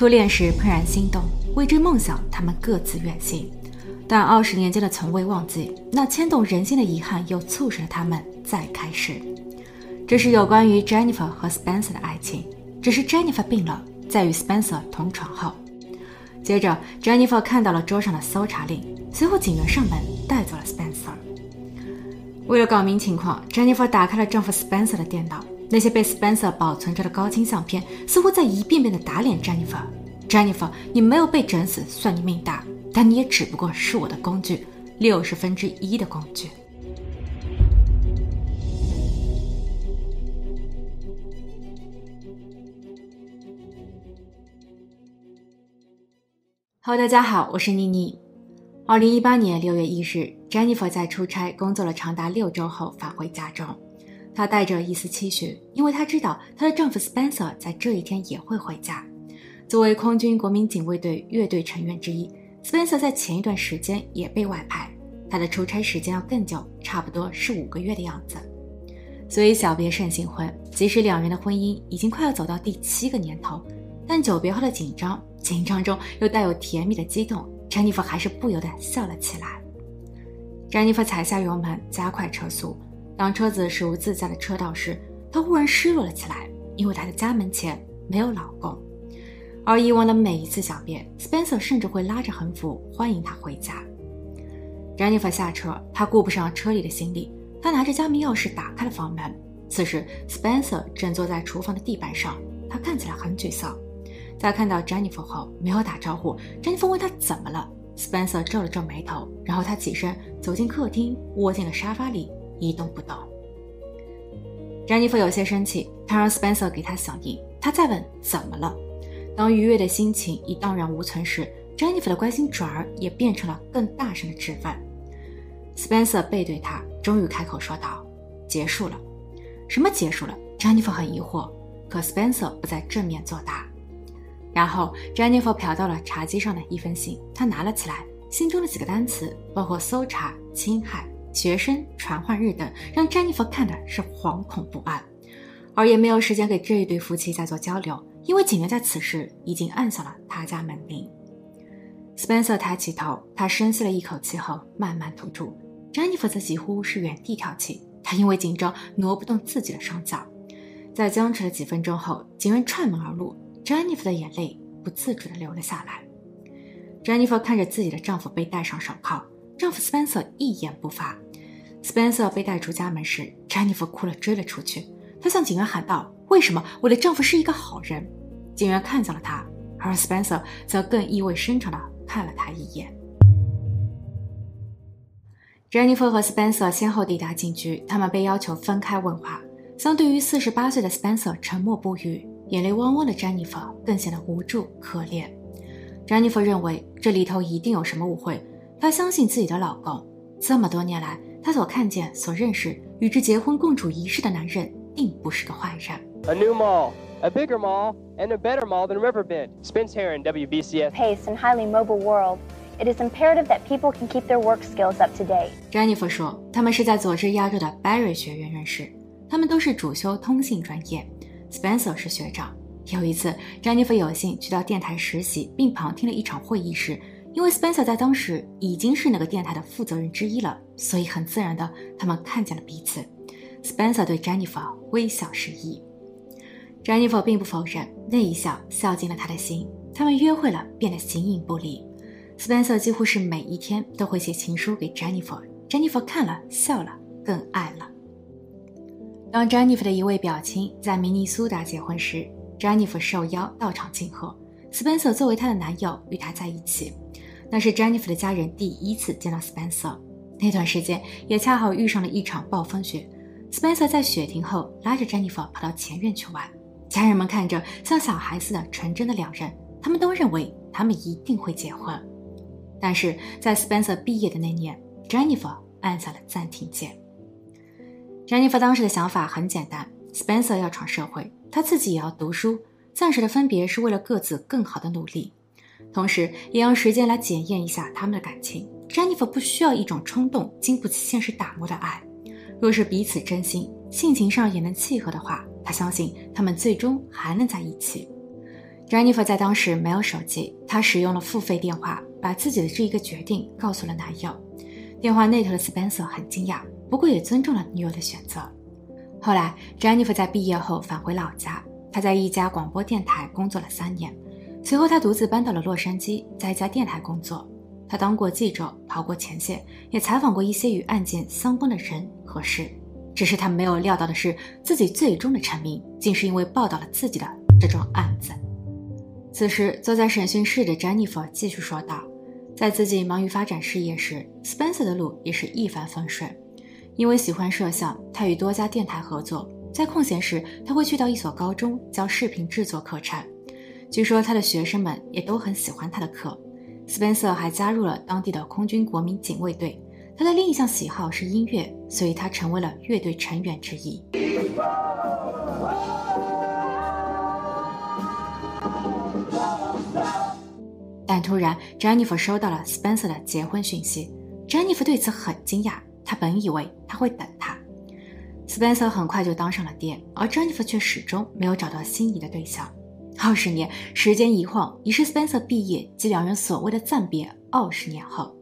初恋时怦然心动，为之梦想，他们各自远行。但二十年间的从未忘记，那牵动人心的遗憾又促使了他们再开始。这是有关于 Jennifer 和 Spencer 的爱情。只是 Jennifer 病了，在与 Spencer 同床后，接着 Jennifer 看到了桌上的搜查令，随后警员上门带走了 Spencer。为了搞明情况，Jennifer 打开了丈夫 Spencer 的电脑。那些被 Spencer 保存着的高清相片，似乎在一遍遍地打脸 Jennifer。Jennifer，你没有被整死，算你命大，但你也只不过是我的工具，六十分之一的工具。Hello，大家好，我是妮妮。二零一八年六月一日，Jennifer 在出差工作了长达六周后返回家中。她带着一丝期许，因为她知道她的丈夫 Spencer 在这一天也会回家。作为空军国民警卫队乐队成员之一，Spencer 在前一段时间也被外派，他的出差时间要更久，差不多是五个月的样子。所以小别胜新婚，即使两人的婚姻已经快要走到第七个年头，但久别后的紧张，紧张中又带有甜蜜的激动，Jennifer 还是不由得笑了起来。Jennifer 踩下油门，加快车速。当车子驶入自家的车道时，她忽然失落了起来，因为她的家门前没有老公。而以往的每一次小便，Spencer 甚至会拉着横幅欢迎她回家。Jennifer 下车，她顾不上车里的行李，她拿着家门钥匙打开了房门。此时，Spencer 正坐在厨房的地板上，他看起来很沮丧。在看到 Jennifer 后，没有打招呼。Jennifer 问他怎么了，Spencer 皱了皱眉头，然后他起身走进客厅，窝进了沙发里。一动不动。詹妮弗有些生气，她让 Spencer 给她响应。她再问怎么了。当愉悦的心情已荡然无存时，詹妮弗的关心转而也变成了更大声的质问。Spencer 背对她，终于开口说道：“结束了。”什么结束了？詹妮弗很疑惑。可 Spencer 不再正面作答。然后詹妮弗瞟到了茶几上的一封信，她拿了起来，信中的几个单词包括搜查、侵害。学生传唤日等，让詹妮弗看的是惶恐不安，而也没有时间给这一对夫妻再做交流，因为警员在此时已经按下了他家门铃。Spencer 抬起头，他深吸了一口气后慢慢吐出。詹妮弗则几乎是原地跳起，她因为紧张挪不动自己的双脚。在僵持了几分钟后，警员踹门而入，詹妮弗的眼泪不自主地流了下来。詹妮弗看着自己的丈夫被戴上手铐。丈夫 Spencer 一言不发。Spencer 被带出家门时，Jennifer 哭了，追了出去。她向警员喊道：“为什么我的丈夫是一个好人？”警员看向了她，而 Spencer 则更意味深长地看了她一眼。Jennifer 和 Spencer 先后抵达警局，他们被要求分开问话。相对于四十八岁的 Spencer 沉默不语、眼泪汪汪的 Jennifer 更显得无助可怜。Jennifer 认为这里头一定有什么误会。她相信自己的老公，这么多年来，她所看见、所认识、与之结婚共处一室的男人，并不是个坏人。A new mall, a bigger mall, and a better mall than Riverbend. Spence here in WBCS. Pace and highly mobile world. It is imperative that people can keep their work skills up to date. Jennifer 说，他们是在佐治亚州的 Barry 学院认识，他们都是主修通信专业。Spencer 是学长。有一次，Jennifer 有幸去到电台实习，并旁听了一场会议时。因为 Spencer 在当时已经是那个电台的负责人之一了，所以很自然的，他们看见了彼此。Spencer 对 Jennifer 微笑示意，Jennifer 并不否认，那一笑笑进了他的心。他们约会了，变得形影不离。Spencer 几乎是每一天都会写情书给 Jennifer，Jennifer 看了笑了，更爱了。当 Jennifer 的一位表亲在明尼苏达结婚时，Jennifer 受邀到场庆贺，Spencer 作为她的男友与她在一起。那是 Jennifer 的家人第一次见到 Spencer，那段时间也恰好遇上了一场暴风雪。Spencer 在雪停后拉着 Jennifer 跑到前院去玩，家人们看着像小孩似的纯真的两人，他们都认为他们一定会结婚。但是在 Spencer 毕业的那年，Jennifer 按下了暂停键。Jennifer 当时的想法很简单：Spencer 要闯社会，他自己也要读书，暂时的分别是为了各自更好的努力。同时，也用时间来检验一下他们的感情。Jennifer 不需要一种冲动、经不起现实打磨的爱。若是彼此真心，性情上也能契合的话，她相信他们最终还能在一起。Jennifer 在当时没有手机，她使用了付费电话，把自己的这一个决定告诉了男友。电话那头的 Spencer 很惊讶，不过也尊重了女友的选择。后来，Jennifer 在毕业后返回老家，她在一家广播电台工作了三年。随后，他独自搬到了洛杉矶，在一家电台工作。他当过记者，跑过前线，也采访过一些与案件相关的人和事。只是他没有料到的是，自己最终的成名，竟是因为报道了自己的这桩案子。此时，坐在审讯室的 Jennifer 继续说道：“在自己忙于发展事业时，Spencer 的路也是一帆风顺。因为喜欢摄像，他与多家电台合作。在空闲时，他会去到一所高中教视频制作课程。据说他的学生们也都很喜欢他的课。Spencer 还加入了当地的空军国民警卫队。他的另一项喜好是音乐，所以他成为了乐队成员之一。”但突然，Jennifer 收到了 Spencer 的结婚讯息。Jennifer 对此很惊讶，她本以为他会等她。Spencer 很快就当上了爹，而 Jennifer 却始终没有找到心仪的对象。二十年时间一晃，已是 Spencer 毕业及两人所谓的暂别二十年后。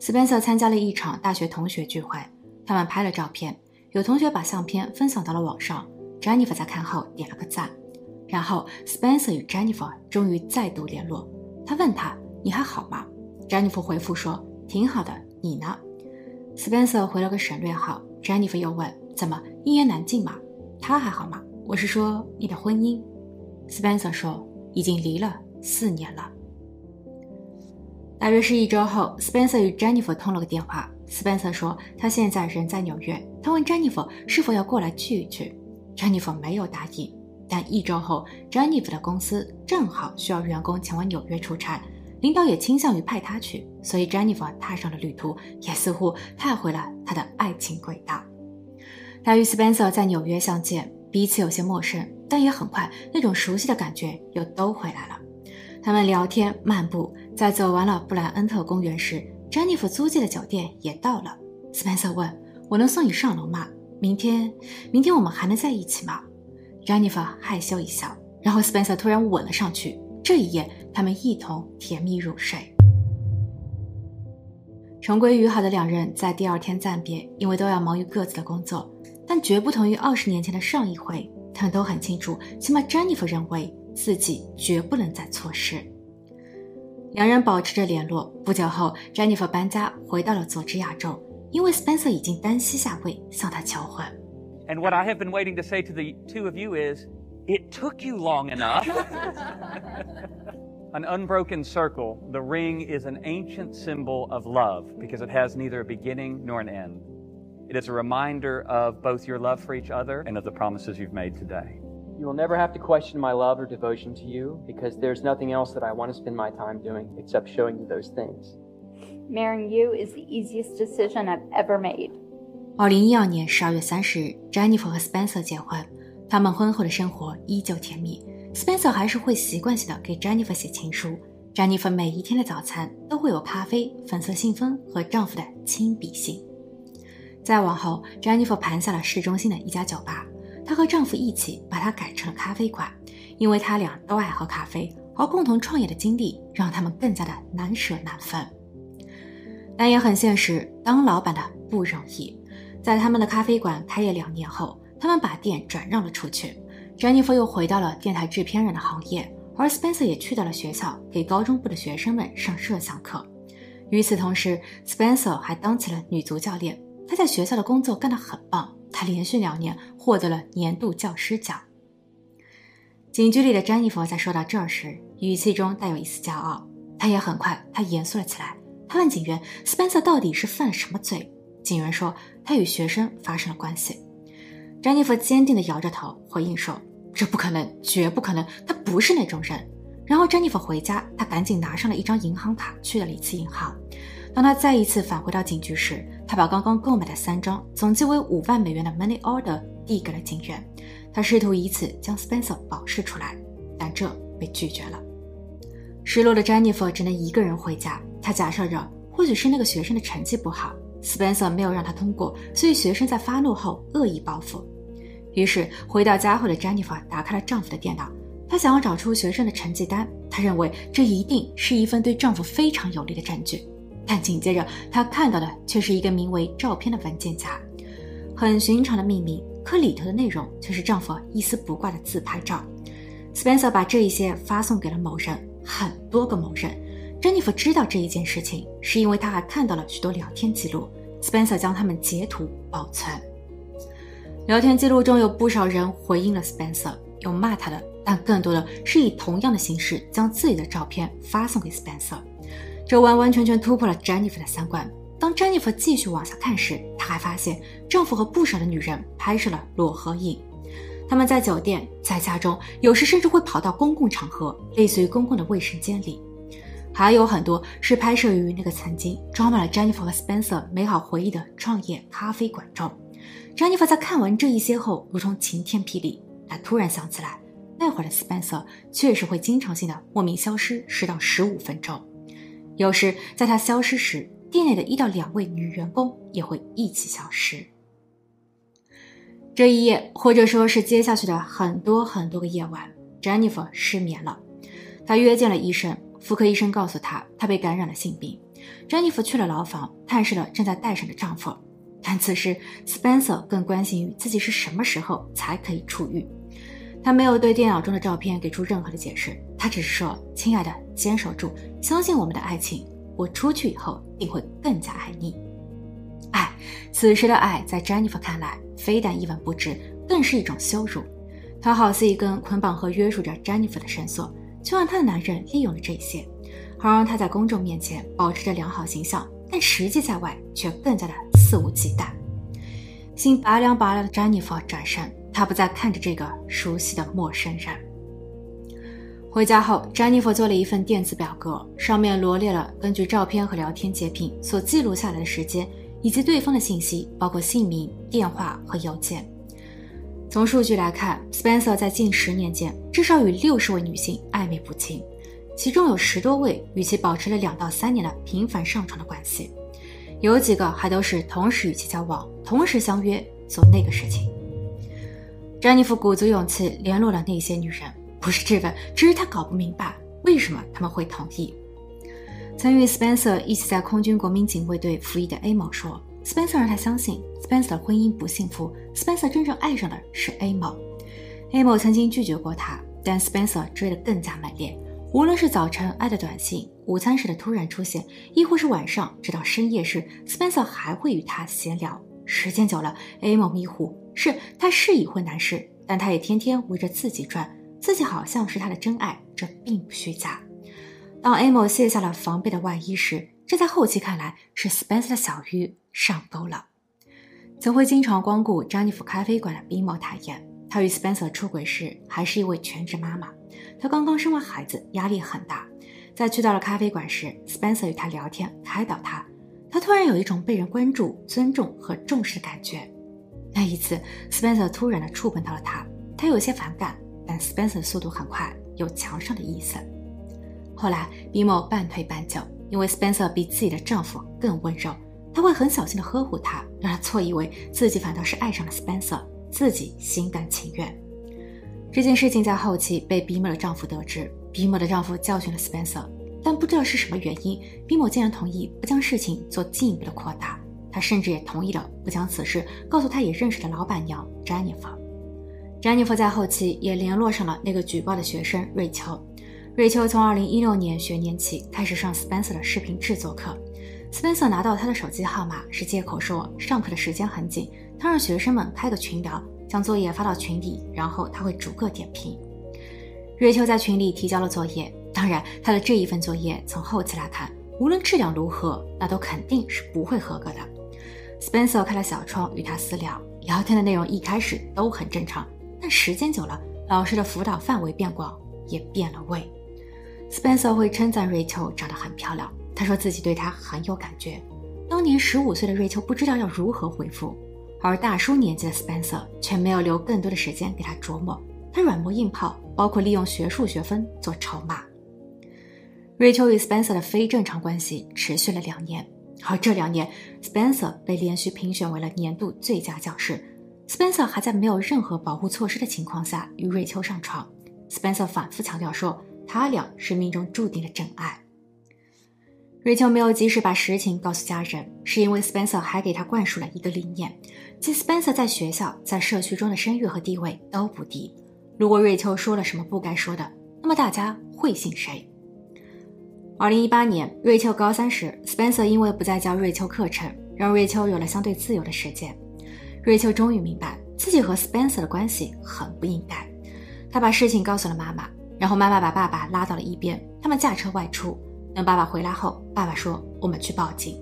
Spencer 参加了一场大学同学聚会，他们拍了照片，有同学把相片分享到了网上。Jennifer 在看后点了个赞，然后 Spencer 与 Jennifer 终于再度联络。他问他：“你还好吗？” Jennifer 回复说：“挺好的，你呢？”Spencer 回了个省略号。Jennifer 又问：“怎么一言难尽嘛？”他还好吗？我是说你的婚姻。Spencer 说：“已经离了四年了。”大约是一周后，Spencer 与 Jennifer 通了个电话。Spencer 说他现在人在纽约，他问 Jennifer 是否要过来聚一聚。Jennifer 没有答应。但一周后，Jennifer 的公司正好需要员工前往纽约出差，领导也倾向于派他去，所以 Jennifer 踏上了旅途，也似乎踏回了他的爱情轨道。他与 Spencer 在纽约相见，彼此有些陌生，但也很快那种熟悉的感觉又都回来了。他们聊天漫步，在走完了布莱恩特公园时詹妮弗租借的酒店也到了。Spencer 问：“我能送你上楼吗？明天，明天我们还能在一起吗？” Jennifer 害羞一笑，然后 Spencer 突然吻了上去。这一夜，他们一同甜蜜入睡。重归于好的两人在第二天暂别，因为都要忙于各自的工作，但绝不同于二十年前的上一回。他们都很清楚，起码 Jennifer 认为自己绝不能再错失。两人保持着联络。不久后，Jennifer 搬家回到了佐治亚州，因为 Spencer 已经单膝下跪向她求婚。And what I have been waiting to say to the two of you is, it took you long enough. an unbroken circle, the ring is an ancient symbol of love because it has neither a beginning nor an end. It is a reminder of both your love for each other and of the promises you've made today. You will never have to question my love or devotion to you because there's nothing else that I want to spend my time doing except showing you those things. Marrying you is the easiest decision I've ever made. 二零一二年十二月三十日，Jennifer 和 Spencer 结婚。他们婚后的生活依旧甜蜜。Spencer 还是会习惯性的给 Jennifer 写情书。Jennifer 每一天的早餐都会有咖啡、粉色信封和丈夫的亲笔信。 再往后，Jennifer 盘下了市中心的一家酒吧。她和丈夫一起把它改成了咖啡馆，因为他俩都爱喝咖啡，而共同创业的经历让他们更加的难舍难分。但也很现实，当老板的不容易。在他们的咖啡馆开业两年后，他们把店转让了出去。Jennifer 又回到了电台制片人的行业，而 Spencer 也去到了学校，给高中部的学生们上摄像课。与此同时，Spencer 还当起了女足教练。他在学校的工作干得很棒，他连续两年获得了年度教师奖。警局里的詹妮弗在说到这儿时，语气中带有一丝骄傲。他也很快，他严肃了起来。他问警员：“Spencer 到底是犯了什么罪？”警员说：“他与学生发生了关系。”詹妮弗坚定地摇着头回应说：“这不可能，绝不可能，他不是那种人。”然后詹妮弗回家，他赶紧拿上了一张银行卡，去了一次银行。当她再一次返回到警局时，她把刚刚购买的三张总计为五万美元的 money order 递给了警员。她试图以此将 Spencer 保释出来，但这被拒绝了。失落的 Jennifer 只能一个人回家。她假设着，或许是那个学生的成绩不好。Spencer 没有让他通过，所以学生在发怒后恶意报复。于是回到家后的 Jennifer 打开了丈夫的电脑，她想要找出学生的成绩单，她认为这一定是一份对丈夫非常有利的证据。但紧接着，她看到的却是一个名为“照片”的文件夹，很寻常的秘密，可里头的内容却是丈夫一丝不挂的自拍照。Spencer 把这一些发送给了某人，很多个某人。Jennifer 知道这一件事情，是因为她还看到了许多聊天记录。Spencer 将它们截图保存。聊天记录中有不少人回应了 Spencer，有骂他的，但更多的是以同样的形式将自己的照片发送给 Spencer。这完完全全突破了 Jennifer 的三观。当 Jennifer 继续往下看时，她还发现丈夫和不少的女人拍摄了裸合影。他们在酒店、在家中，有时甚至会跑到公共场合，类似于公共的卫生间里。还有很多是拍摄于那个曾经装满了 Jennifer 和 Spencer 美好回忆的创业咖啡馆中。Jennifer 在看完这一些后，如同晴天霹雳，她突然想起来，那会儿的 Spencer 确实会经常性的莫名消失十到十五分钟。有时，在他消失时，店内的一到两位女员工也会一起消失。这一夜，或者说是接下去的很多很多个夜晚，Jennifer 失眠了。她约见了医生，妇科医生告诉她，她被感染了性病。Jennifer 去了牢房，探视了正在待审的丈夫。但此时，Spencer 更关心于自己是什么时候才可以出狱。他没有对电脑中的照片给出任何的解释，他只是说：“亲爱的，坚守住，相信我们的爱情。我出去以后定会更加爱你。”爱，此时的爱在 Jennifer 看来，非但一文不值，更是一种羞辱。他好似一根捆绑和约束着 Jennifer 的绳索，就让他的男人利用了这些，好让他在公众面前保持着良好形象，但实际在外却更加的肆无忌惮。心拔凉拔凉的 Jennifer 转身。他不再看着这个熟悉的陌生人。回家后，詹妮弗做了一份电子表格，上面罗列了根据照片和聊天截屏所记录下来的时间，以及对方的信息，包括姓名、电话和邮件。从数据来看，Spencer 在近十年间至少与六十位女性暧昧不清，其中有十多位与其保持了两到三年的频繁上床的关系，有几个还都是同时与其交往、同时相约做那个事情。詹妮弗鼓足勇气联络了那些女人，不是质问，只是她搞不明白为什么他们会同意。曾与 Spencer 一起在空军国民警卫队服役的 Amo 说，Spencer 让他相信 Spencer 的婚姻不幸福，Spencer 真正爱上的是 Amo。Amo 曾经拒绝过他，但 Spencer 追得更加猛烈。无论是早晨爱的短信、午餐时的突然出现，亦或是晚上直到深夜时，Spencer 还会与他闲聊。时间久了，Amo 迷糊。是他是已婚男士，但他也天天围着自己转，自己好像是他的真爱，这并不虚假。当 Amo 卸下了防备的外衣时，这在后期看来是 Spencer 的小鱼上钩了。曾会经常光顾詹妮弗咖啡馆的 Bimo 坦言，他与 Spencer 出轨时还是一位全职妈妈，她刚刚生完孩子，压力很大。在去到了咖啡馆时，Spencer 与她聊天，开导她，她突然有一种被人关注、尊重和重视的感觉。那一次，Spencer 突然的触碰到了他，他有些反感，但 Spencer 速度很快，有强上的意思。后来，Bimo 半推半就，因为 Spencer 比自己的丈夫更温柔，他会很小心的呵护他，让他错以为自己反倒是爱上了 Spencer，自己心甘情愿。这件事情在后期被 Bimo 的丈夫得知，Bimo 的丈夫教训了 Spencer，但不知道是什么原因，Bimo 竟然同意不将事情做进一步的扩大。他甚至也同意了不将此事告诉他也认识的老板娘 Jennifer。Jennifer 在后期也联络上了那个举报的学生瑞秋。瑞秋从2016年学年起开始上 Spencer 的视频制作课。Spencer 拿到他的手机号码是借口说上课的时间很紧，他让学生们开个群聊，将作业发到群里，然后他会逐个点评。瑞秋在群里提交了作业，当然他的这一份作业从后期来看，无论质量如何，那都肯定是不会合格的。Spencer 开了小窗与他私聊，聊天的内容一开始都很正常，但时间久了，老师的辅导范围变广，也变了味。Spencer 会称赞瑞秋长得很漂亮，他说自己对她很有感觉。当年十五岁的瑞秋不知道要如何回复，而大叔年纪的 Spencer 却没有留更多的时间给他琢磨，他软磨硬泡，包括利用学术学分做筹码。瑞秋与 Spencer 的非正常关系持续了两年。而这两年，Spencer 被连续评选为了年度最佳教师。Spencer 还在没有任何保护措施的情况下与瑞秋上床，，Spencer 反复强调说他俩是命中注定的真爱。瑞秋没有及时把实情告诉家人，是因为 Spencer 还给他灌输了一个理念，即 Spencer 在学校、在社区中的声誉和地位都不低。如果瑞秋说了什么不该说的，那么大家会信谁？二零一八年，瑞秋高三时，Spencer 因为不再教瑞秋课程，让瑞秋有了相对自由的时间。瑞秋终于明白自己和 Spencer 的关系很不应该，她把事情告诉了妈妈，然后妈妈把爸爸拉到了一边，他们驾车外出。等爸爸回来后，爸爸说：“我们去报警。”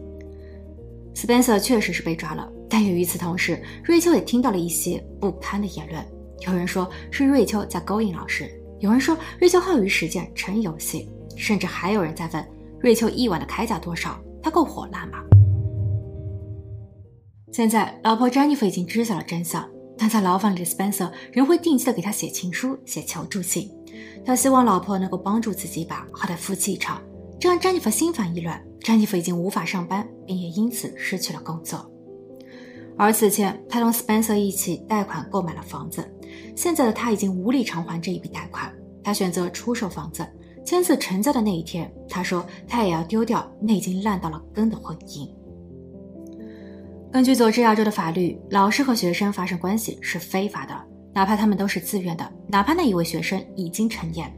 Spencer 确实是被抓了，但也与此同时，瑞秋也听到了一些不堪的言论。有人说是瑞秋在勾引老师，有人说瑞秋好于实践成游戏，甚至还有人在问瑞秋一晚的开价多少？他够火辣吗？现在，老婆 Jennifer 已经知晓了真相，但在牢房里的 Spencer 仍会定期的给他写情书、写求助信。他希望老婆能够帮助自己把，好歹夫妻一场。这让詹妮弗心烦意乱。詹妮弗已经无法上班，并也因此失去了工作。而此前，他同 Spencer 一起贷款购买了房子。现在的他已经无力偿还这一笔贷款，他选择出售房子。签字成交的那一天，他说他也要丢掉那已经烂到了根的婚姻。根据佐治亚州的法律，老师和学生发生关系是非法的，哪怕他们都是自愿的，哪怕那一位学生已经成年。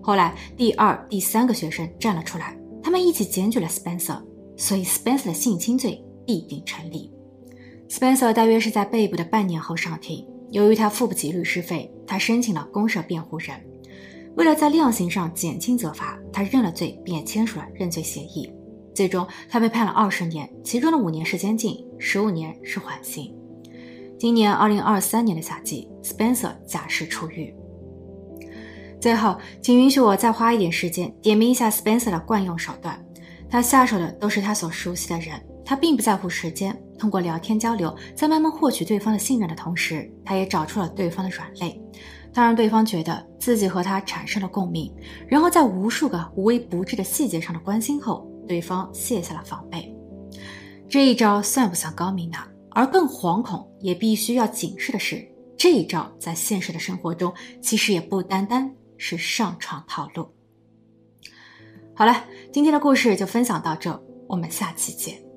后来，第二、第三个学生站了出来，他们一起检举了 Spencer，所以 Spencer 的性侵罪必定成立。Spencer 大约是在被捕的半年后上庭，由于他付不起律师费，他申请了公社辩护人。为了在量刑上减轻责罚，他认了罪，并签署了认罪协议。最终，他被判了二十年，其中的五年是监禁，十五年是缓刑。今年二零二三年的夏季，Spencer 假释出狱。最后，请允许我再花一点时间点名一下 Spencer 的惯用手段。他下手的都是他所熟悉的人，他并不在乎时间。通过聊天交流，在慢慢获取对方的信任的同时，他也找出了对方的软肋。他让对方觉得自己和他产生了共鸣，然后在无数个无微不至的细节上的关心后，对方卸下了防备。这一招算不算高明呢？而更惶恐也必须要警示的是，这一招在现实的生活中其实也不单单。是上床套路。好了，今天的故事就分享到这，我们下期见。